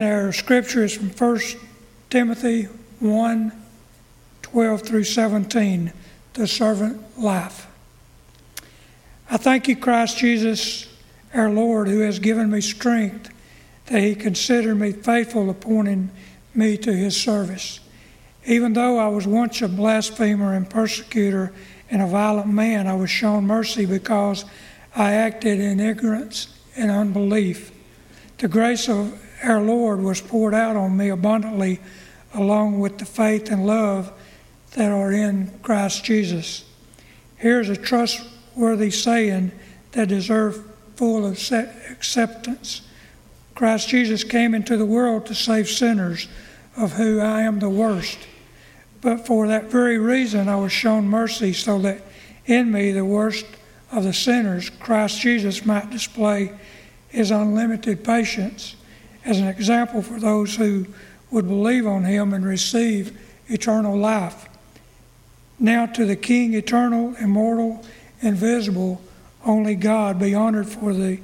Our scripture is from 1 Timothy 1 12 through 17, the servant life. I thank you, Christ Jesus, our Lord, who has given me strength that he considered me faithful, appointing me to his service. Even though I was once a blasphemer and persecutor and a violent man, I was shown mercy because I acted in ignorance and unbelief. The grace of our Lord was poured out on me abundantly, along with the faith and love that are in Christ Jesus. Here's a trustworthy saying that deserves full acceptance. Christ Jesus came into the world to save sinners, of whom I am the worst. But for that very reason, I was shown mercy, so that in me, the worst of the sinners, Christ Jesus might display his unlimited patience as an example for those who would believe on him and receive eternal life. Now to the King, eternal, immortal, invisible, only God, be honored for the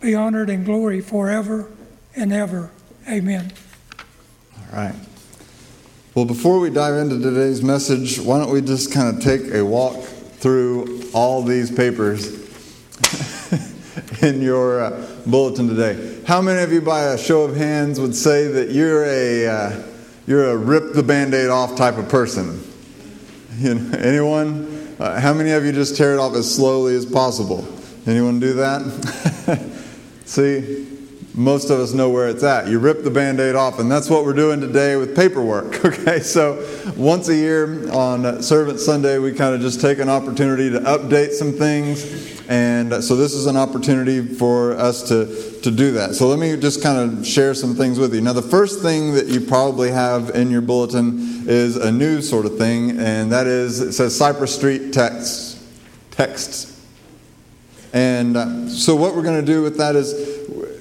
be honored and glory forever and ever. Amen. All right. Well, before we dive into today's message, why don't we just kind of take a walk through all these papers in your uh, bulletin today. How many of you, by a show of hands, would say that you're a uh, you're a rip the band-aid off type of person? You know, anyone? Uh, how many of you just tear it off as slowly as possible? Anyone do that? See, most of us know where it's at. You rip the band aid off, and that's what we're doing today with paperwork. Okay, so once a year on Servant Sunday, we kind of just take an opportunity to update some things. And so this is an opportunity for us to, to do that. So let me just kind of share some things with you. Now, the first thing that you probably have in your bulletin is a new sort of thing, and that is it says Cypress Street texts. Texts. And uh, so, what we're going to do with that is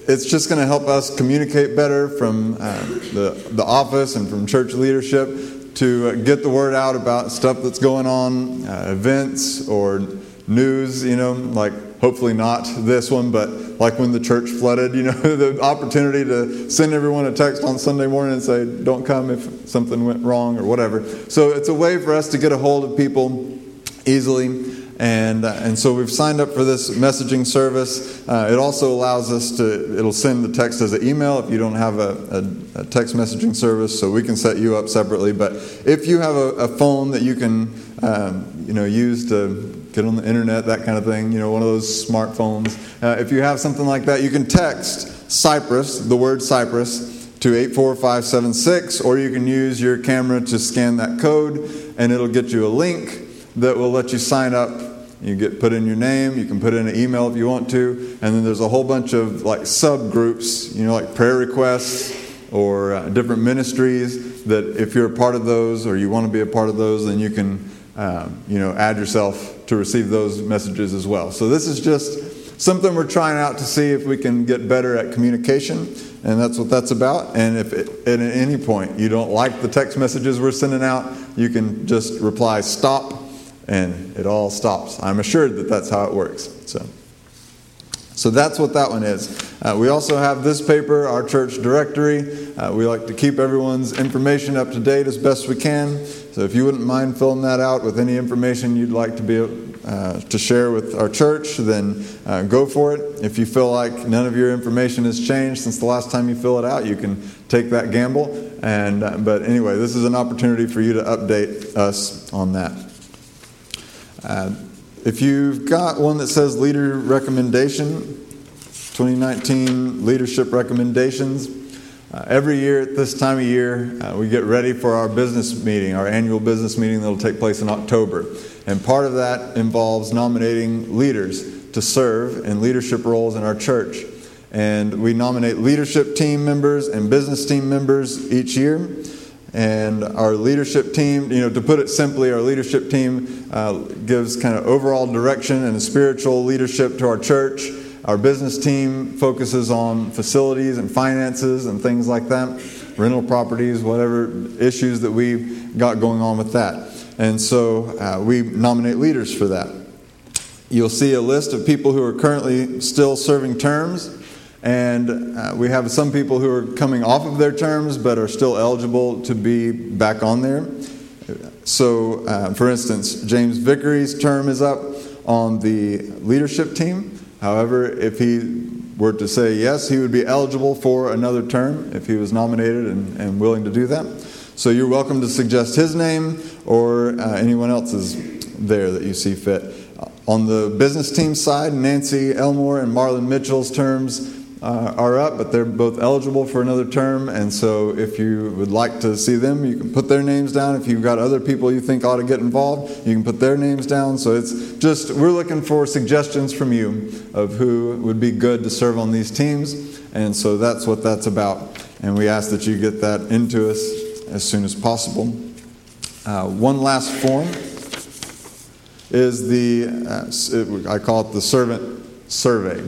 it's just going to help us communicate better from uh, the, the office and from church leadership to uh, get the word out about stuff that's going on, uh, events or news, you know, like hopefully not this one, but like when the church flooded, you know, the opportunity to send everyone a text on Sunday morning and say, don't come if something went wrong or whatever. So it's a way for us to get a hold of people easily. And, uh, and so we've signed up for this messaging service. Uh, it also allows us to, it'll send the text as an email if you don't have a, a, a, text messaging service, so we can set you up separately. But if you have a, a phone that you can um, you know, use to get on the internet, that kind of thing, you know, one of those smartphones, uh, if you have something like that, you can text Cypress, the word Cypress, to 84576, or you can use your camera to scan that code, and it'll get you a link that will let you sign up. You get put in your name, you can put in an email if you want to, and then there's a whole bunch of like subgroups, you know, like prayer requests or uh, different ministries that if you're a part of those or you want to be a part of those, then you can, um, you know, add yourself to receive those messages as well. So this is just something we're trying out to see if we can get better at communication, and that's what that's about. And if it, at any point you don't like the text messages we're sending out, you can just reply stop and it all stops. I'm assured that that's how it works. So, so that's what that one is. Uh, we also have this paper, our church directory. Uh, we like to keep everyone's information up to date as best we can. So if you wouldn't mind filling that out with any information you'd like to be uh, to share with our church, then uh, go for it. If you feel like none of your information has changed since the last time you fill it out, you can take that gamble. And uh, but anyway, this is an opportunity for you to update us on that. Uh, if you've got one that says leader recommendation, 2019 leadership recommendations, uh, every year at this time of year, uh, we get ready for our business meeting, our annual business meeting that will take place in October. And part of that involves nominating leaders to serve in leadership roles in our church. And we nominate leadership team members and business team members each year. And our leadership team, you know, to put it simply, our leadership team uh, gives kind of overall direction and spiritual leadership to our church. Our business team focuses on facilities and finances and things like that, rental properties, whatever issues that we've got going on with that. And so uh, we nominate leaders for that. You'll see a list of people who are currently still serving terms And uh, we have some people who are coming off of their terms but are still eligible to be back on there. So, uh, for instance, James Vickery's term is up on the leadership team. However, if he were to say yes, he would be eligible for another term if he was nominated and, and willing to do that. So you're welcome to suggest his name or uh, anyone else's there that you see fit. On the business team side, Nancy Elmore and Marlon Mitchell's terms uh, are up, but they're both eligible for another term. And so, if you would like to see them, you can put their names down. If you've got other people you think ought to get involved, you can put their names down. So, it's just we're looking for suggestions from you of who would be good to serve on these teams. And so, that's what that's about. And we ask that you get that into us as soon as possible. Uh, one last form is the, uh, I call it the servant survey.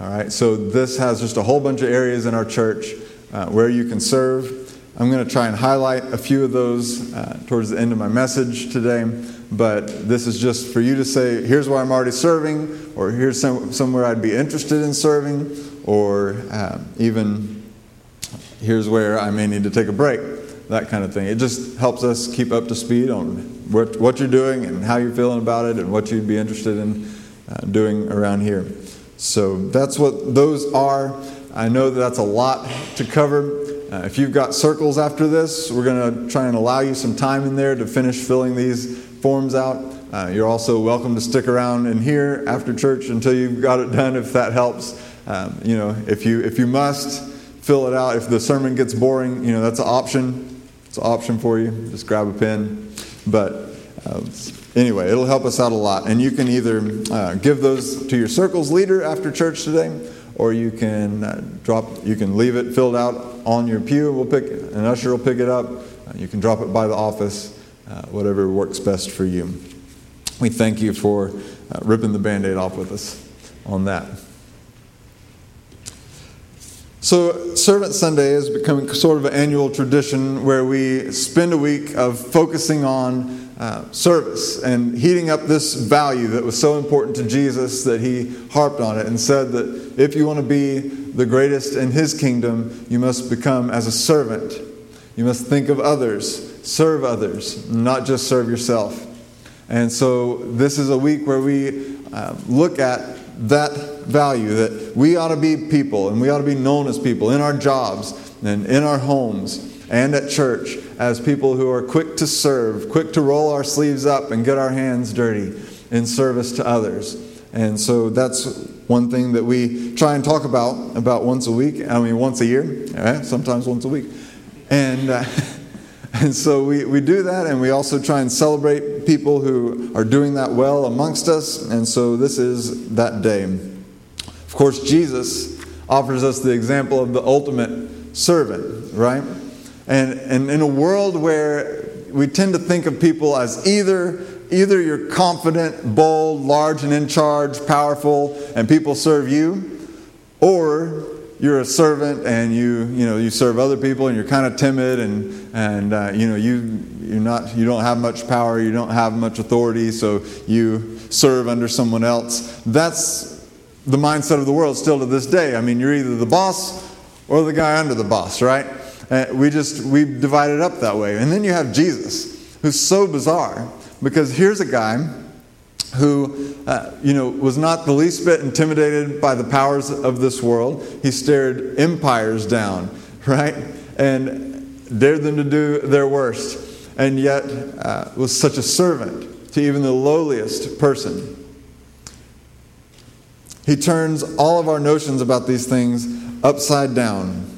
All right, so this has just a whole bunch of areas in our church uh, where you can serve. I'm going to try and highlight a few of those uh, towards the end of my message today, but this is just for you to say, here's where I'm already serving, or here's some, somewhere I'd be interested in serving, or uh, even here's where I may need to take a break, that kind of thing. It just helps us keep up to speed on what, what you're doing and how you're feeling about it and what you'd be interested in uh, doing around here. So that's what those are. I know that that's a lot to cover. Uh, if you've got circles after this, we're going to try and allow you some time in there to finish filling these forms out. Uh, you're also welcome to stick around in here after church until you've got it done, if that helps. Um, you know, if you if you must fill it out, if the sermon gets boring, you know that's an option. It's an option for you. Just grab a pen. But uh, anyway, it'll help us out a lot. And you can either uh, give those to your circles leader after church today, or you can uh, drop, you can leave it filled out on your pew. We'll pick, an usher will pick it up. Uh, you can drop it by the office, uh, whatever works best for you. We thank you for uh, ripping the band aid off with us on that. So, Servant Sunday is becoming sort of an annual tradition where we spend a week of focusing on uh, service and heating up this value that was so important to Jesus that he harped on it and said that if you want to be the greatest in his kingdom, you must become as a servant. You must think of others, serve others, not just serve yourself. And so this is a week where we uh, look at that value that we ought to be people and we ought to be known as people in our jobs and in our homes and at church as people who are quick to serve, quick to roll our sleeves up and get our hands dirty in service to others. And so that's one thing that we try and talk about about once a week. I mean, once a year, right? sometimes once a week. And, uh, and so we, we do that, and we also try and celebrate people who are doing that well amongst us. And so this is that day. Of course, Jesus offers us the example of the ultimate servant, right? And, and in a world where we tend to think of people as either either you're confident, bold, large and in charge, powerful, and people serve you, or you're a servant and you you know you serve other people and you're kind of timid and and uh, you know you you're not you don't have much power, you don't have much authority, so you serve under someone else. That's the mindset of the world still to this day. I mean, you're either the boss or the guy under the boss, right? Uh, we just, we divide it up that way. And then you have Jesus, who's so bizarre because here's a guy who, uh, you know, was not the least bit intimidated by the powers of this world. He stared empires down, right? And dared them to do their worst. And yet uh, was such a servant to even the lowliest person. He turns all of our notions about these things upside down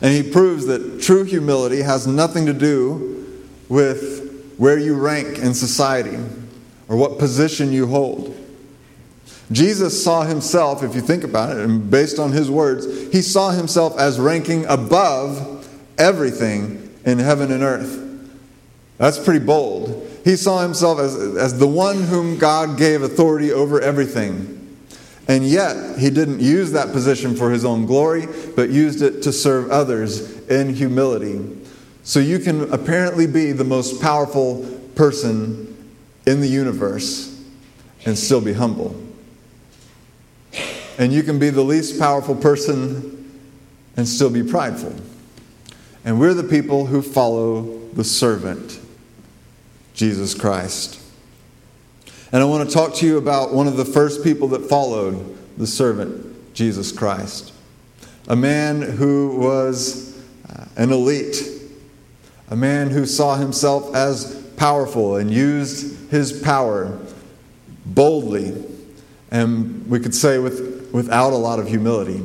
and he proves that true humility has nothing to do with where you rank in society or what position you hold. Jesus saw himself, if you think about it, and based on his words, he saw himself as ranking above everything in heaven and earth. That's pretty bold. He saw himself as, as the one whom God gave authority over everything. And yet, he didn't use that position for his own glory, but used it to serve others in humility. So you can apparently be the most powerful person in the universe and still be humble. And you can be the least powerful person and still be prideful. And we're the people who follow the servant, Jesus Christ. And I want to talk to you about one of the first people that followed the servant, Jesus Christ. A man who was uh, an elite, a man who saw himself as powerful and used his power boldly, and we could say with, without a lot of humility,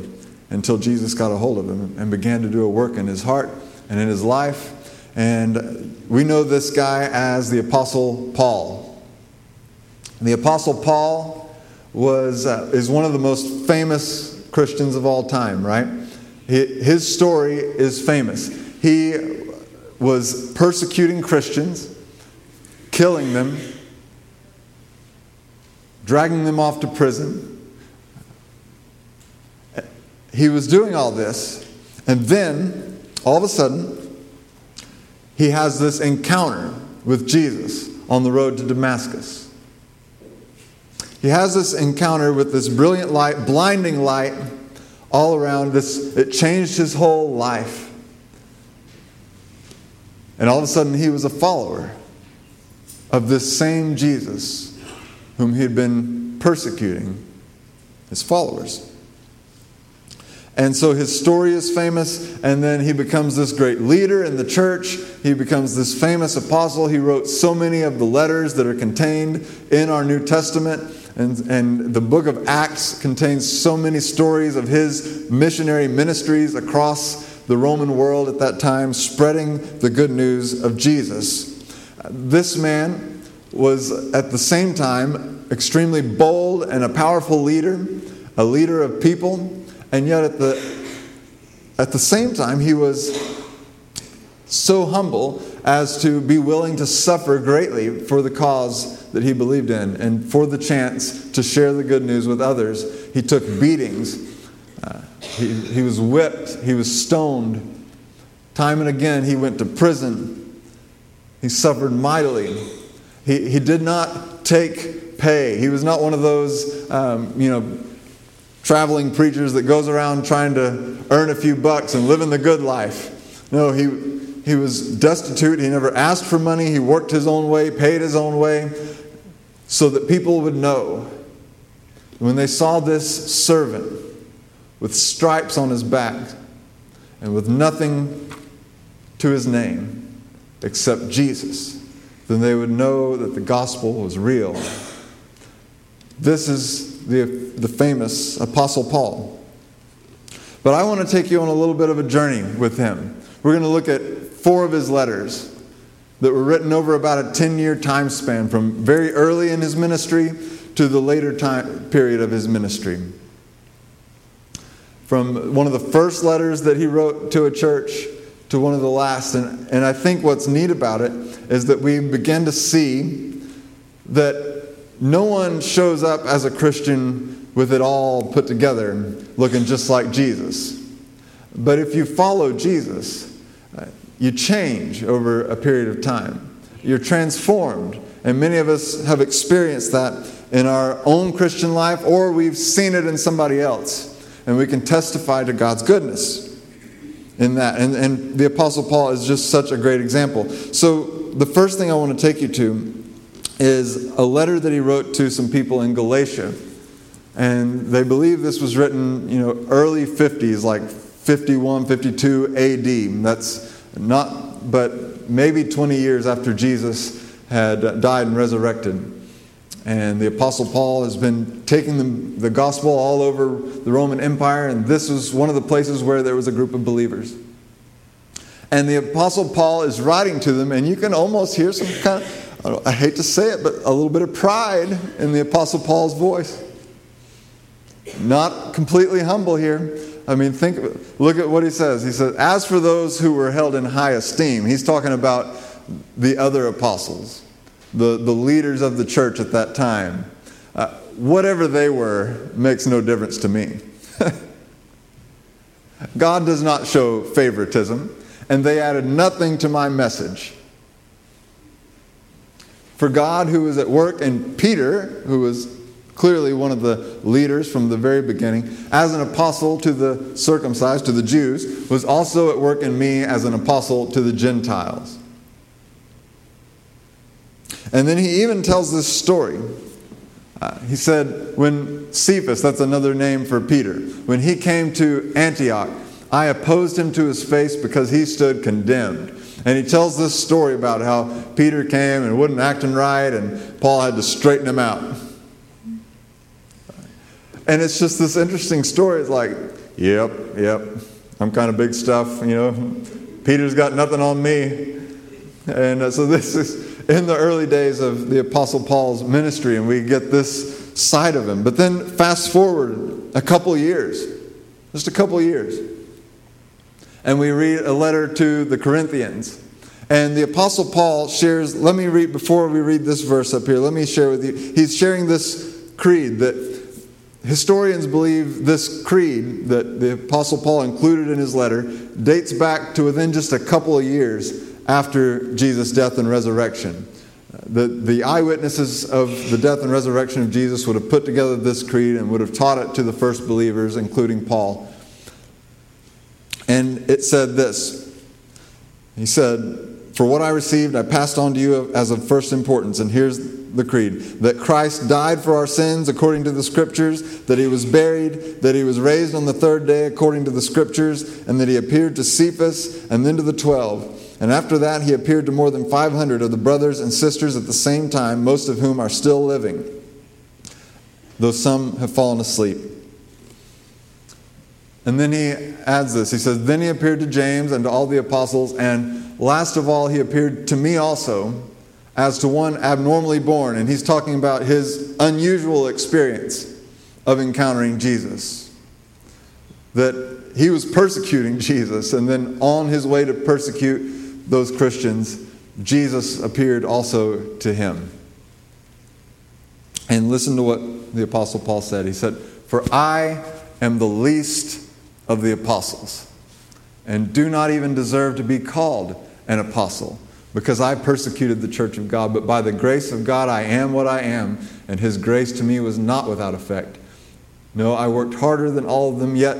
until Jesus got a hold of him and began to do a work in his heart and in his life. And we know this guy as the Apostle Paul. The Apostle Paul was, uh, is one of the most famous Christians of all time, right? His story is famous. He was persecuting Christians, killing them, dragging them off to prison. He was doing all this, and then all of a sudden, he has this encounter with Jesus on the road to Damascus. He has this encounter with this brilliant light, blinding light all around. This it changed his whole life. And all of a sudden he was a follower of this same Jesus whom he had been persecuting his followers. And so his story is famous, and then he becomes this great leader in the church. He becomes this famous apostle. He wrote so many of the letters that are contained in our New Testament. And, and the book of Acts contains so many stories of his missionary ministries across the Roman world at that time, spreading the good news of Jesus. This man was at the same time extremely bold and a powerful leader, a leader of people, and yet at the, at the same time, he was so humble as to be willing to suffer greatly for the cause that he believed in and for the chance to share the good news with others. He took beatings, uh, he, he was whipped, he was stoned. Time and again, he went to prison. He suffered mightily. He, he did not take pay. He was not one of those, um, you know, traveling preachers that goes around trying to earn a few bucks and living the good life. No, he, he was destitute. He never asked for money. He worked his own way, paid his own way, so that people would know. When they saw this servant with stripes on his back and with nothing to his name except Jesus, then they would know that the gospel was real. This is the, the famous Apostle Paul. But I want to take you on a little bit of a journey with him. We're going to look at four of his letters that were written over about a 10 year time span from very early in his ministry to the later time period of his ministry. From one of the first letters that he wrote to a church to one of the last. And, and I think what's neat about it is that we begin to see that no one shows up as a Christian with it all put together, looking just like Jesus. But if you follow Jesus, you change over a period of time. You're transformed. And many of us have experienced that in our own Christian life, or we've seen it in somebody else. And we can testify to God's goodness in that. And, and the Apostle Paul is just such a great example. So, the first thing I want to take you to is a letter that he wrote to some people in Galatia. And they believe this was written, you know, early 50s, like 51, 52 AD. That's not, but maybe 20 years after Jesus had died and resurrected. And the Apostle Paul has been taking the, the gospel all over the Roman Empire, and this was one of the places where there was a group of believers. And the Apostle Paul is writing to them, and you can almost hear some kind of, I hate to say it, but a little bit of pride in the Apostle Paul's voice. Not completely humble here, I mean, think, look at what he says. He says, As for those who were held in high esteem, he's talking about the other apostles, the, the leaders of the church at that time. Uh, whatever they were makes no difference to me. God does not show favoritism, and they added nothing to my message. For God, who was at work, and Peter, who was clearly one of the leaders from the very beginning, as an apostle to the circumcised, to the Jews, was also at work in me as an apostle to the Gentiles. And then he even tells this story. Uh, he said, when Cephas, that's another name for Peter, when he came to Antioch, I opposed him to his face because he stood condemned. And he tells this story about how Peter came and wasn't acting right, and Paul had to straighten him out. And it's just this interesting story. It's like, yep, yep, I'm kind of big stuff, you know. Peter's got nothing on me. And uh, so this is in the early days of the Apostle Paul's ministry, and we get this side of him. But then fast forward a couple years, just a couple years, and we read a letter to the Corinthians. And the Apostle Paul shares, let me read, before we read this verse up here, let me share with you. He's sharing this creed that Historians believe this creed that the Apostle Paul included in his letter dates back to within just a couple of years after Jesus' death and resurrection. The, the eyewitnesses of the death and resurrection of Jesus would have put together this creed and would have taught it to the first believers, including Paul. And it said this He said, For what I received, I passed on to you as of first importance. And here's the creed that Christ died for our sins according to the scriptures, that he was buried, that he was raised on the third day according to the scriptures, and that he appeared to Cephas and then to the twelve. And after that, he appeared to more than 500 of the brothers and sisters at the same time, most of whom are still living, though some have fallen asleep. And then he adds this. He says, Then he appeared to James and to all the apostles, and last of all, he appeared to me also as to one abnormally born. And he's talking about his unusual experience of encountering Jesus. That he was persecuting Jesus, and then on his way to persecute those Christians, Jesus appeared also to him. And listen to what the Apostle Paul said. He said, For I am the least of the apostles, and do not even deserve to be called an apostle because I persecuted the church of God, but by the grace of God I am what I am, and his grace to me was not without effect. No, I worked harder than all of them, yet,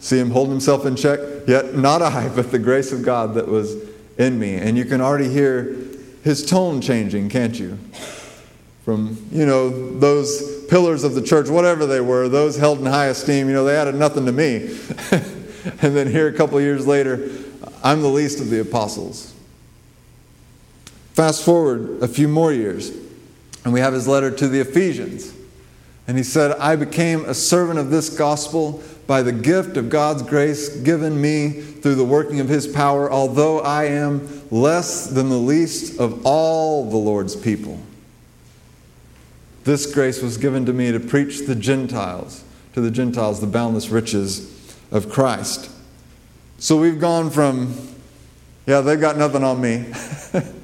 see him holding himself in check, yet not I, but the grace of God that was in me. And you can already hear his tone changing, can't you? From, you know, those pillars of the church, whatever they were, those held in high esteem, you know, they added nothing to me. and then here a couple years later, I'm the least of the apostles. Fast forward a few more years, and we have his letter to the Ephesians. And he said, I became a servant of this gospel by the gift of God's grace given me through the working of his power, although I am less than the least of all the Lord's people. This grace was given to me to preach the Gentiles, to the Gentiles, the boundless riches of Christ. So we've gone from, yeah, they've got nothing on me.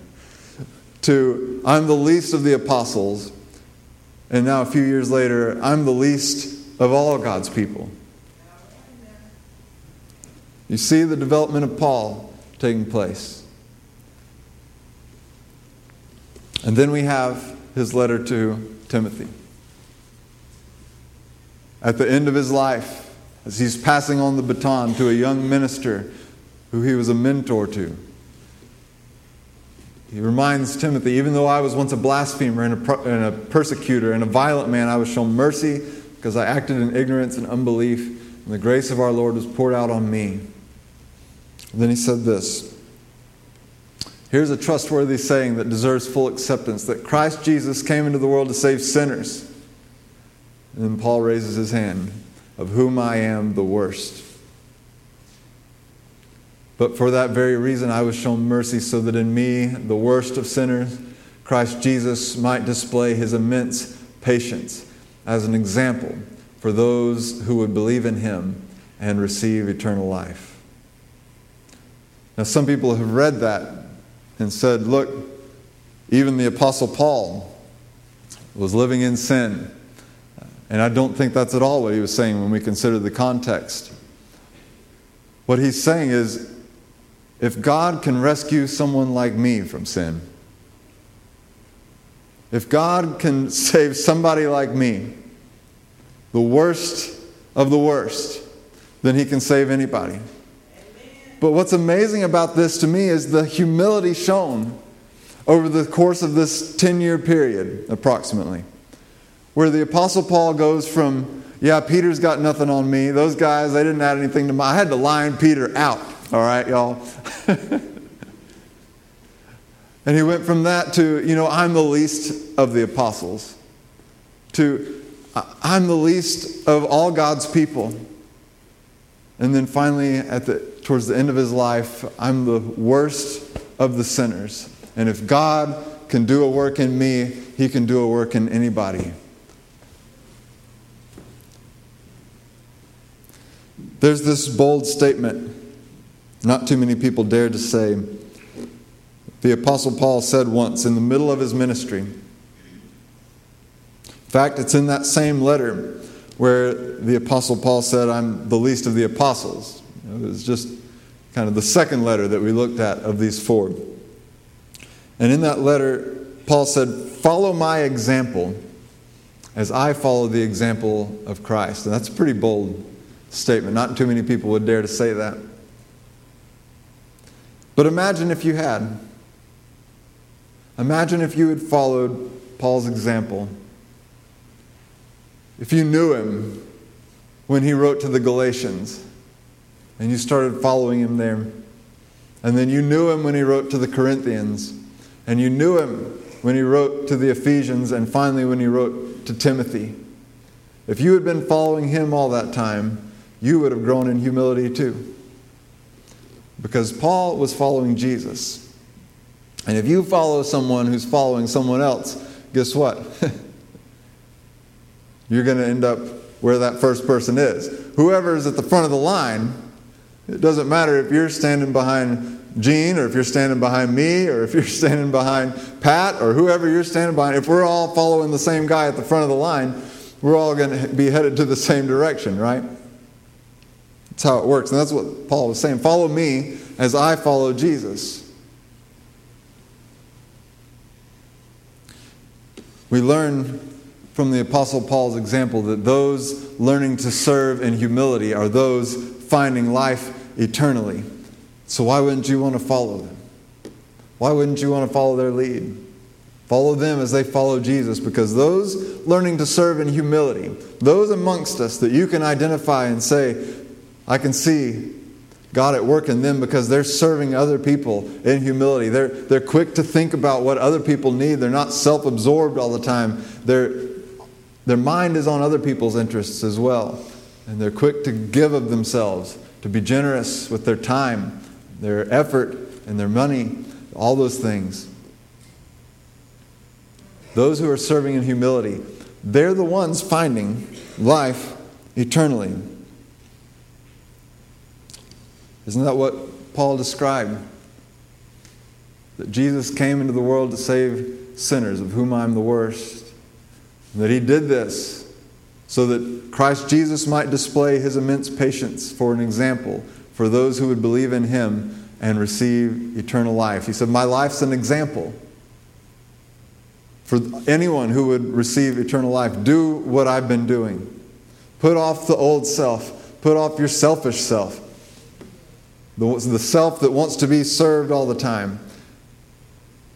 to I'm the least of the apostles, and now a few years later, I'm the least of all God's people. You see the development of Paul taking place. And then we have his letter to Timothy. At the end of his life, as he's passing on the baton to a young minister who he was a mentor to, he reminds Timothy, even though I was once a blasphemer and a, and a persecutor and a violent man, I was shown mercy because I acted in ignorance and unbelief, and the grace of our Lord was poured out on me. And then he said this Here's a trustworthy saying that deserves full acceptance that Christ Jesus came into the world to save sinners. And then Paul raises his hand, of whom I am the worst. But for that very reason, I was shown mercy so that in me, the worst of sinners, Christ Jesus might display his immense patience as an example for those who would believe in him and receive eternal life. Now, some people have read that and said, look, even the Apostle Paul was living in sin. And I don't think that's at all what he was saying when we consider the context. What he's saying is if God can rescue someone like me from sin, if God can save somebody like me the worst of the worst, then he can save anybody. But what's amazing about this to me is the humility shown over the course of this 10 year period, approximately, where the Apostle Paul goes from, yeah, Peter's got nothing on me. Those guys, they didn't add anything to my. I had to line Peter out, all right, y'all? and he went from that to, you know, I'm the least of the apostles, to, I'm the least of all God's people. And then finally, at the, towards the end of his life, I'm the worst of the sinners. And if God can do a work in me, he can do a work in anybody. There's this bold statement, not too many people dare to say. The Apostle Paul said once in the middle of his ministry, in fact, it's in that same letter where the Apostle Paul said, I'm the least of the apostles. It was just kind of the second letter that we looked at of these four. And in that letter, Paul said, Follow my example as I follow the example of Christ. And that's a pretty bold statement. Not too many people would dare to say that. But imagine if you had. Imagine if you had followed Paul's example. If you knew him when he wrote to the Galatians and you started following him there. And then you knew him when he wrote to the Corinthians and you knew him when he wrote to the Ephesians and finally when he wrote to Timothy. If you had been following him all that time, you would have grown in humility too. Because Paul was following Jesus. And if you follow someone who's following someone else, guess what? You're going to end up where that first person is. Whoever is at the front of the line, it doesn't matter if you're standing behind Gene, or if you're standing behind me, or if you're standing behind Pat, or whoever you're standing behind, if we're all following the same guy at the front of the line, we're all going to be headed to the same direction, right? That's how it works. And that's what Paul was saying. Follow me as I follow Jesus. We learn from the Apostle Paul's example that those learning to serve in humility are those finding life eternally. So why wouldn't you want to follow them? Why wouldn't you want to follow their lead? Follow them as they follow Jesus because those learning to serve in humility, those amongst us that you can identify and say, I can see God at work in them because they're serving other people in humility. They're, they're quick to think about what other people need. They're not self absorbed all the time. They're, their mind is on other people's interests as well. And they're quick to give of themselves, to be generous with their time their effort and their money, all those things. Those who are serving in humility, they're the ones finding life eternally. Isn't that what Paul described? That Jesus came into the world to save sinners, of whom I'm the worst. And that he did this so that Christ Jesus might display his immense patience for an example for those who would believe in him and receive eternal life. He said, My life's an example. For anyone who would receive eternal life, do what I've been doing. Put off the old self, put off your selfish self, the, the self that wants to be served all the time,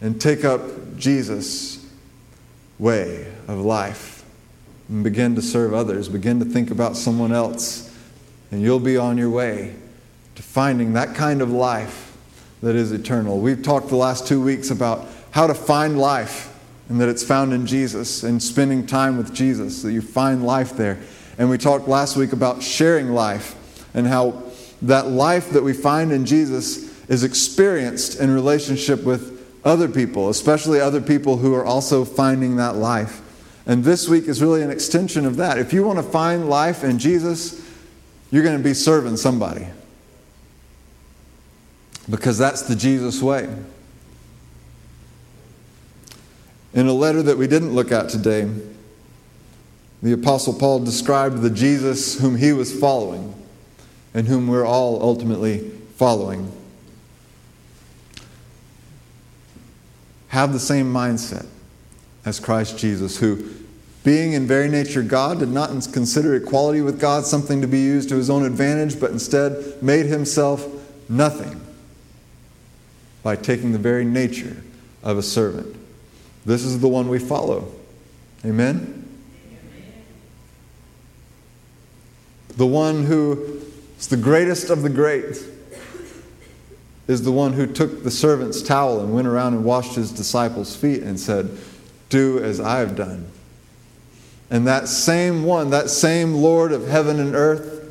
and take up Jesus' way of life and begin to serve others. Begin to think about someone else, and you'll be on your way to finding that kind of life that is eternal. We've talked the last two weeks about how to find life and that it's found in Jesus and spending time with Jesus, that you find life there. And we talked last week about sharing life and how that life that we find in Jesus is experienced in relationship with other people, especially other people who are also finding that life. And this week is really an extension of that. If you want to find life in Jesus, you're going to be serving somebody because that's the Jesus way. In a letter that we didn't look at today, the Apostle Paul described the Jesus whom he was following and whom we're all ultimately following. Have the same mindset as Christ Jesus, who being in very nature God, did not consider equality with God something to be used to his own advantage, but instead made himself nothing by taking the very nature of a servant. This is the one we follow. Amen? The one who is the greatest of the great is the one who took the servant's towel and went around and washed his disciples' feet and said, Do as I have done. And that same one, that same Lord of heaven and earth,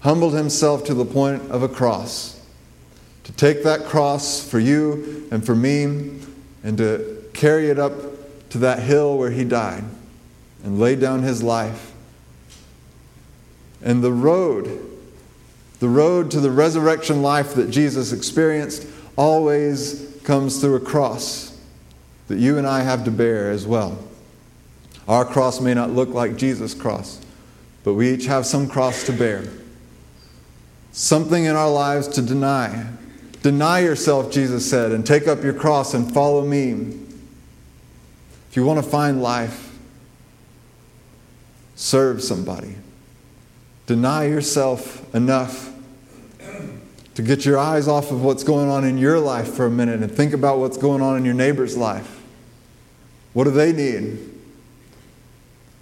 humbled himself to the point of a cross. To take that cross for you and for me, and to carry it up to that hill where he died and laid down his life. And the road the road to the resurrection life that Jesus experienced always comes through a cross that you and I have to bear as well. Our cross may not look like Jesus' cross, but we each have some cross to bear. Something in our lives to deny. Deny yourself, Jesus said, and take up your cross and follow me. If you want to find life, serve somebody. Deny yourself enough to get your eyes off of what's going on in your life for a minute and think about what's going on in your neighbor's life. What do they need?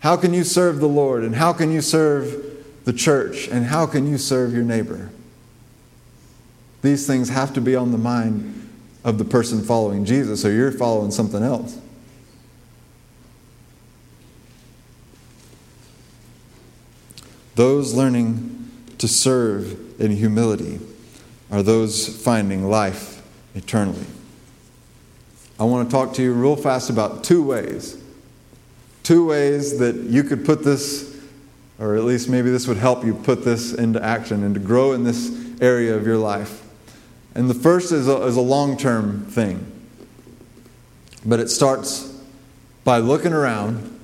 How can you serve the Lord? And how can you serve the church? And how can you serve your neighbor? These things have to be on the mind of the person following Jesus, or you're following something else. Those learning to serve in humility are those finding life eternally. I want to talk to you real fast about two ways. Two ways that you could put this, or at least maybe this would help you put this into action and to grow in this area of your life. And the first is a, is a long term thing, but it starts by looking around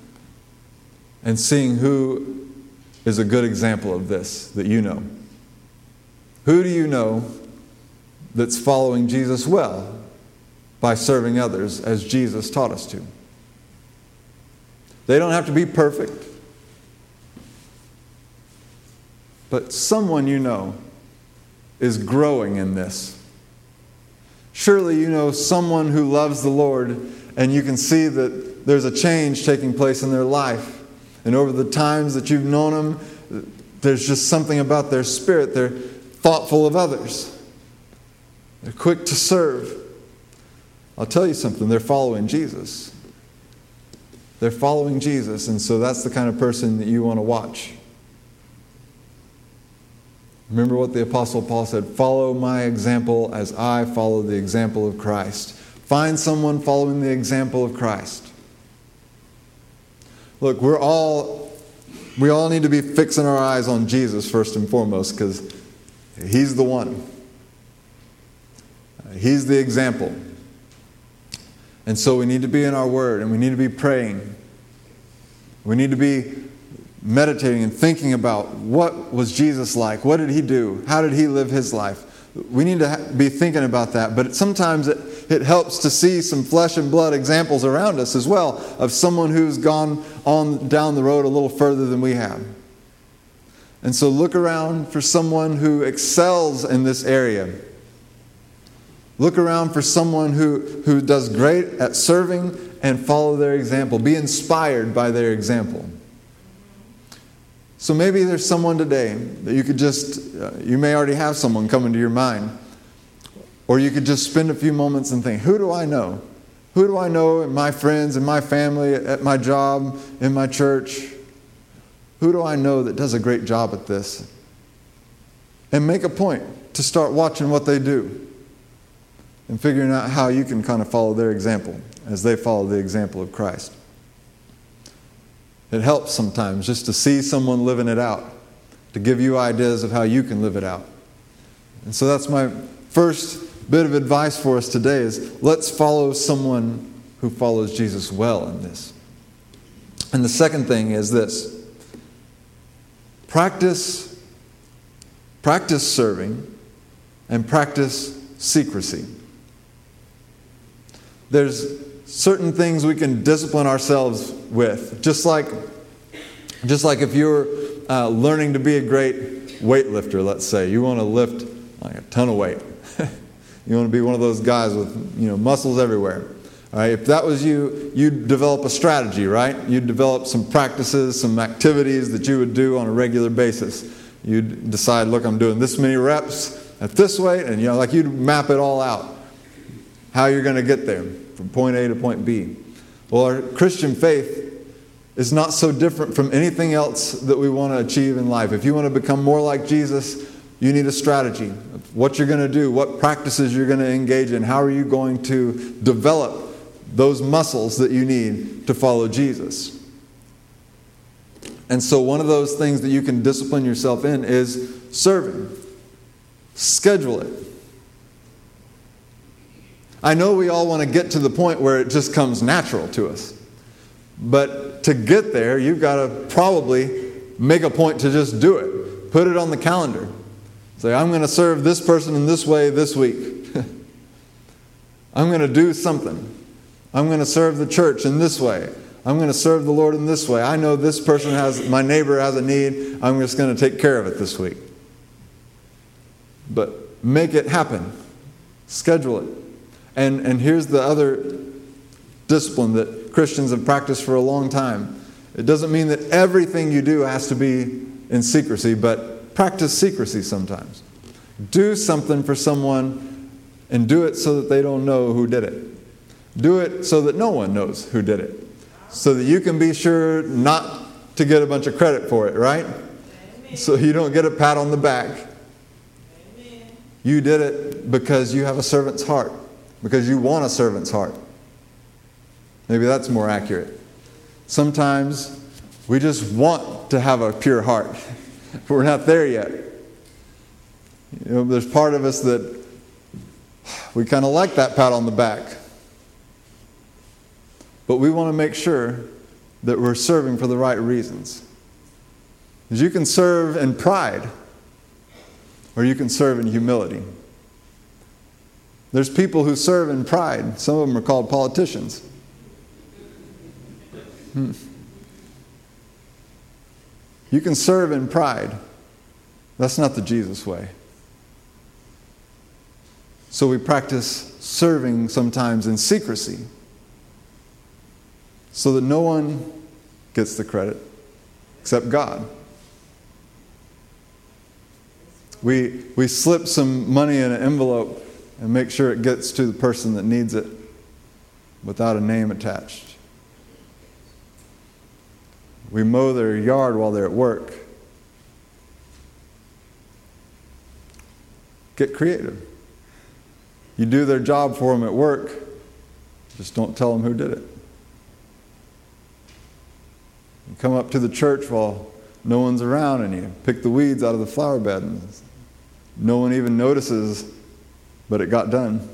and seeing who is a good example of this that you know? Who do you know that's following Jesus well by serving others as Jesus taught us to? They don't have to be perfect, but someone you know is growing in this. Surely you know someone who loves the Lord, and you can see that there's a change taking place in their life and over the times that you've known them, there's just something about their spirit. They're thoughtful of others, they're quick to serve. I'll tell you something, they're following Jesus. They're following Jesus, and so that's the kind of person that you want to watch. Remember what the Apostle Paul said follow my example as I follow the example of Christ. Find someone following the example of Christ. Look, we're all, we all need to be fixing our eyes on Jesus first and foremost because He's the one. Uh, he's the example. And so we need to be in our Word and we need to be praying. We need to be meditating and thinking about what was Jesus like? What did He do? How did He live His life? We need to be thinking about that, but sometimes it, it helps to see some flesh and blood examples around us as well of someone who's gone on down the road a little further than we have. And so look around for someone who excels in this area. Look around for someone who, who does great at serving and follow their example. Be inspired by their example. So maybe there's someone today that you could just, uh, you may already have someone coming to your mind. Or you could just spend a few moments and think, who do I know? Who do I know in my friends, in my family, at my job, in my church? Who do I know that does a great job at this? And make a point to start watching what they do and figuring out how you can kind of follow their example as they follow the example of Christ. It helps sometimes just to see someone living it out, to give you ideas of how you can live it out. And so that's my first bit of advice for us today is let's follow someone who follows Jesus well in this. And the second thing is this. Practice practice serving and practice secrecy. There's certain things we can discipline ourselves with. Just like, just like if you're uh, learning to be a great weightlifter, let's say, you want to lift like a ton of weight. You want to be one of those guys with you know muscles everywhere. If that was you, you'd develop a strategy, right? You'd develop some practices, some activities that you would do on a regular basis. You'd decide, look, I'm doing this many reps at this weight, and you know, like you'd map it all out. How you're going to get there from point A to point B. Well, our Christian faith is not so different from anything else that we want to achieve in life. If you want to become more like Jesus, you need a strategy what you're going to do, what practices you're going to engage in, how are you going to develop those muscles that you need to follow Jesus. And so, one of those things that you can discipline yourself in is serving. Schedule it. I know we all want to get to the point where it just comes natural to us. But to get there, you've got to probably make a point to just do it. Put it on the calendar. Say, I'm going to serve this person in this way this week. I'm going to do something. I'm going to serve the church in this way. I'm going to serve the Lord in this way. I know this person has, my neighbor has a need. I'm just going to take care of it this week. But make it happen. Schedule it. And, and here's the other discipline that Christians have practiced for a long time. It doesn't mean that everything you do has to be in secrecy, but practice secrecy sometimes. Do something for someone and do it so that they don't know who did it. Do it so that no one knows who did it. So that you can be sure not to get a bunch of credit for it, right? Amen. So you don't get a pat on the back. Amen. You did it because you have a servant's heart, because you want a servant's heart. Maybe that's more accurate. Sometimes we just want to have a pure heart. We're not there yet. You know, there's part of us that we kind of like that pat on the back. But we want to make sure that we're serving for the right reasons. Because you can serve in pride, or you can serve in humility. There's people who serve in pride. Some of them are called politicians. Hmm. You can serve in pride. That's not the Jesus way. So we practice serving sometimes in secrecy so that no one gets the credit except God. We, we slip some money in an envelope and make sure it gets to the person that needs it without a name attached. We mow their yard while they're at work. Get creative. You do their job for them at work, just don't tell them who did it. You come up to the church while no one's around and you pick the weeds out of the flower bed and no one even notices, but it got done.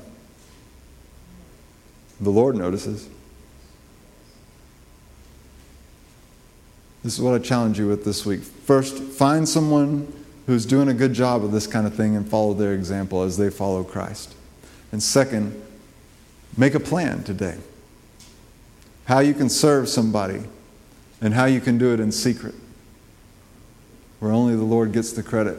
The Lord notices. This is what I challenge you with this week. First, find someone who's doing a good job of this kind of thing and follow their example as they follow Christ. And second, make a plan today. How you can serve somebody and how you can do it in secret, where only the Lord gets the credit.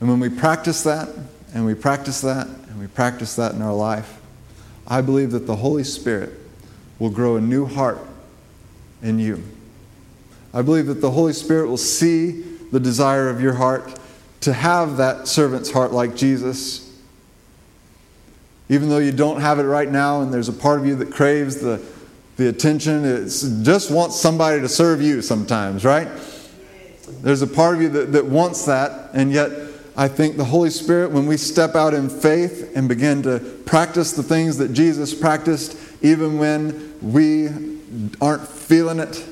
And when we practice that, and we practice that, and we practice that in our life, I believe that the Holy Spirit will grow a new heart in you. I believe that the Holy Spirit will see the desire of your heart to have that servant's heart like Jesus. Even though you don't have it right now, and there's a part of you that craves the the attention. It just wants somebody to serve you sometimes, right? There's a part of you that, that wants that, and yet I think the Holy Spirit, when we step out in faith and begin to practice the things that Jesus practiced, even when we aren't feeling it,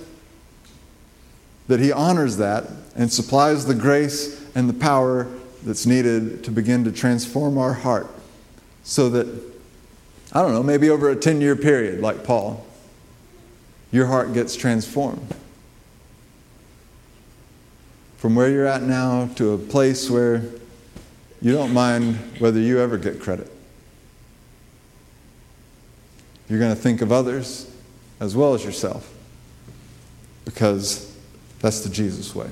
that He honors that and supplies the grace and the power that's needed to begin to transform our heart so that, I don't know, maybe over a 10 year period, like Paul, your heart gets transformed. From where you're at now to a place where you don't mind whether you ever get credit. You're going to think of others as well as yourself because that's the Jesus way.